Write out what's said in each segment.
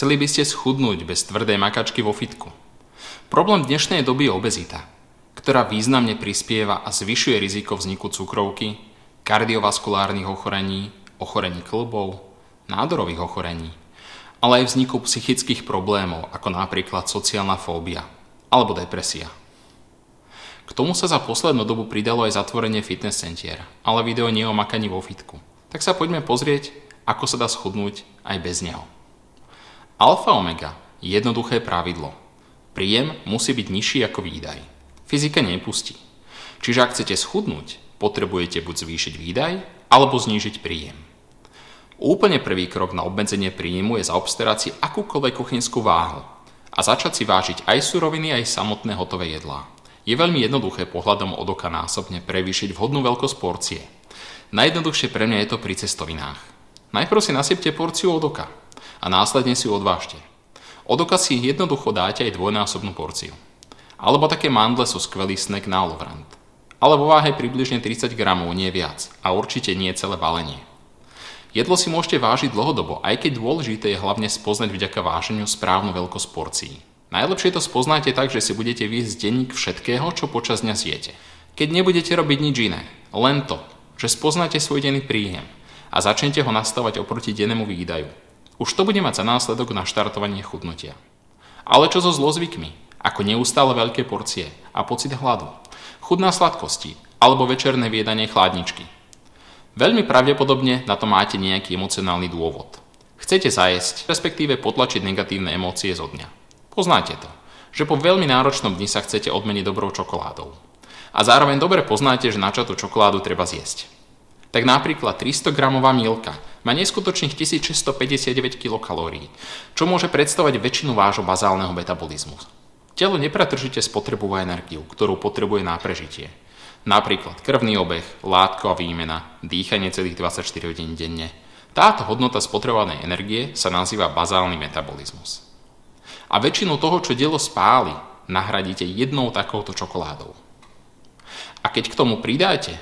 Chceli by ste schudnúť bez tvrdej makačky vo fitku. Problém dnešnej doby je obezita, ktorá významne prispieva a zvyšuje riziko vzniku cukrovky, kardiovaskulárnych ochorení, ochorení klbov, nádorových ochorení, ale aj vzniku psychických problémov, ako napríklad sociálna fóbia alebo depresia. K tomu sa za poslednú dobu pridalo aj zatvorenie fitness centier, ale video nie o makaní vo fitku. Tak sa poďme pozrieť, ako sa dá schudnúť aj bez neho. Alfa omega je jednoduché pravidlo. Príjem musí byť nižší ako výdaj. Fyzika nepustí. Čiže ak chcete schudnúť, potrebujete buď zvýšiť výdaj, alebo znížiť príjem. Úplne prvý krok na obmedzenie príjmu je zaobstarať si akúkoľvek kuchynskú váhu a začať si vážiť aj suroviny, aj samotné hotové jedlá. Je veľmi jednoduché pohľadom od oka násobne prevýšiť vhodnú veľkosť porcie. Najjednoduchšie pre mňa je to pri cestovinách. Najprv si nasypte porciu od oka a následne si ju odvážte. Od oka si jednoducho dáte aj dvojnásobnú porciu. Alebo také mandle sú skvelý snack na olovrant. Ale vo váhe približne 30 gramov, nie viac. A určite nie celé balenie. Jedlo si môžete vážiť dlhodobo, aj keď dôležité je hlavne spoznať vďaka váženiu správnu veľkosť porcií. Najlepšie to spoznáte tak, že si budete výjsť denník všetkého, čo počas dňa zjete. Keď nebudete robiť nič iné, len to, že spoznáte svoj denný príjem a začnete ho nastavať oproti dennému výdaju. Už to bude mať za následok na štartovanie chudnutia. Ale čo so zlozvykmi, ako neustále veľké porcie a pocit hladu, chudná sladkosti alebo večerné viedanie chladničky. Veľmi pravdepodobne na to máte nejaký emocionálny dôvod. Chcete zajesť, respektíve potlačiť negatívne emócie zo dňa. Poznáte to, že po veľmi náročnom dni sa chcete odmeniť dobrou čokoládou. A zároveň dobre poznáte, že načatú čokoládu treba zjesť. Tak napríklad 300 gramová milka má neskutočných 1659 kilokalórií, čo môže predstavovať väčšinu vášho bazálneho metabolizmu. Telo nepretržite spotrebuje energiu, ktorú potrebuje na prežitie. Napríklad krvný obeh, látková výmena, dýchanie celých 24 hodín denne. Táto hodnota spotrebovanej energie sa nazýva bazálny metabolizmus a väčšinu toho, čo dielo spáli, nahradíte jednou takouto čokoládou. A keď k tomu pridáte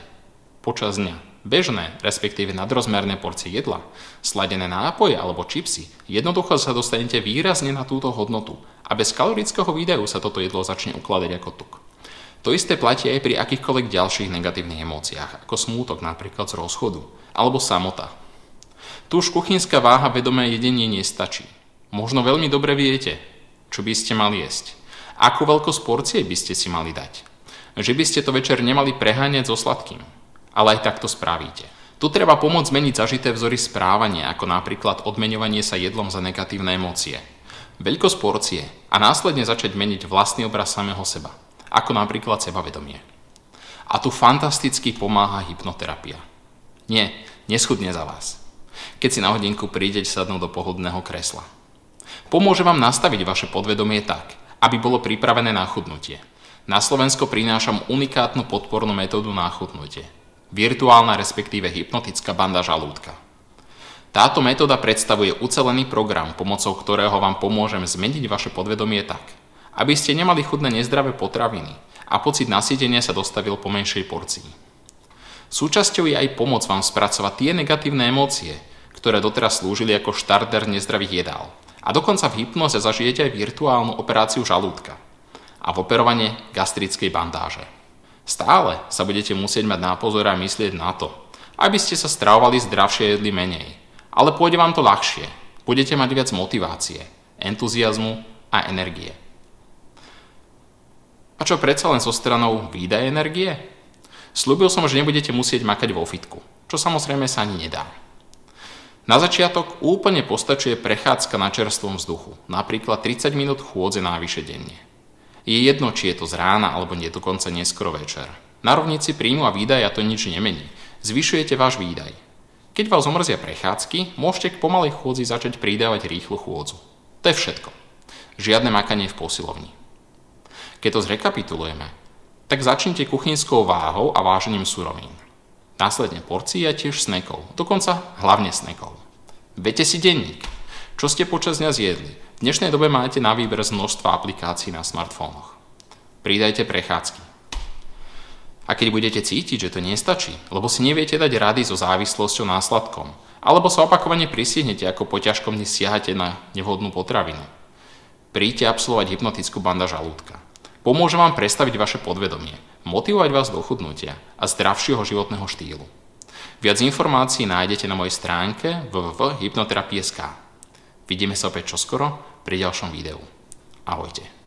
počas dňa bežné, respektíve nadrozmerné porcie jedla, sladené nápoje alebo čipsy, jednoducho sa dostanete výrazne na túto hodnotu a bez kalorického výdajú sa toto jedlo začne ukladať ako tuk. To isté platí aj pri akýchkoľvek ďalších negatívnych emóciách, ako smútok napríklad z rozchodu, alebo samota. Tu už kuchynská váha vedomé jedenie nestačí. Možno veľmi dobre viete, čo by ste mali jesť. Akú veľkosť porcie by ste si mali dať. Že by ste to večer nemali preháňať so sladkým. Ale aj takto spravíte. Tu treba pomôcť zmeniť zažité vzory správania, ako napríklad odmeňovanie sa jedlom za negatívne emócie. Veľkosť porcie a následne začať meniť vlastný obraz samého seba, ako napríklad sebavedomie. A tu fantasticky pomáha hypnoterapia. Nie, neschudne za vás. Keď si na hodinku prídete sadnúť do pohodného kresla. Pomôže vám nastaviť vaše podvedomie tak, aby bolo pripravené na chudnutie. Na Slovensko prinášam unikátnu podpornú metódu na chudnutie. Virtuálna respektíve hypnotická banda žalúdka. Táto metóda predstavuje ucelený program, pomocou ktorého vám pomôžem zmeniť vaše podvedomie tak, aby ste nemali chudné nezdravé potraviny a pocit nasýtenia sa dostavil po menšej porcii. Súčasťou je aj pomoc vám spracovať tie negatívne emócie, ktoré doteraz slúžili ako štarter nezdravých jedál a dokonca v hypnoze zažijete aj virtuálnu operáciu žalúdka a v operovanie gastrickej bandáže. Stále sa budete musieť mať na pozor a myslieť na to, aby ste sa stravovali zdravšie jedli menej. Ale pôjde vám to ľahšie. Budete mať viac motivácie, entuziasmu a energie. A čo predsa len so stranou výdaje energie? Slúbil som, že nebudete musieť makať vo fitku, čo samozrejme sa ani nedá. Na začiatok úplne postačuje prechádzka na čerstvom vzduchu, napríklad 30 minút chôdze návyše denne. Je jedno, či je to z rána alebo nie dokonca neskoro večer. Na rovnici príjmu a výdaja to nič nemení. Zvyšujete váš výdaj. Keď vás omrzia prechádzky, môžete k pomalej chôdzi začať pridávať rýchlu chôdzu. To je všetko. Žiadne makanie v posilovni. Keď to zrekapitulujeme, tak začnite kuchynskou váhou a vážením surovín. Následne porcií a tiež snekov, dokonca hlavne snekov. Vete si denník. Čo ste počas dňa zjedli? V dnešnej dobe máte na výber z množstva aplikácií na smartfónoch. Pridajte prechádzky. A keď budete cítiť, že to nestačí, lebo si neviete dať rady so závislosťou následkom, alebo sa opakovane prisihnete, ako po ťažkom dni siahate na nevhodnú potravinu, príďte absolvovať hypnotickú banda žalúdka. Pomôže vám prestaviť vaše podvedomie, motivovať vás do chudnutia a zdravšieho životného štýlu. Viac informácií nájdete na mojej stránke www.hypnoterapie.sk. Vidíme sa opäť čoskoro pri ďalšom videu. Ahojte.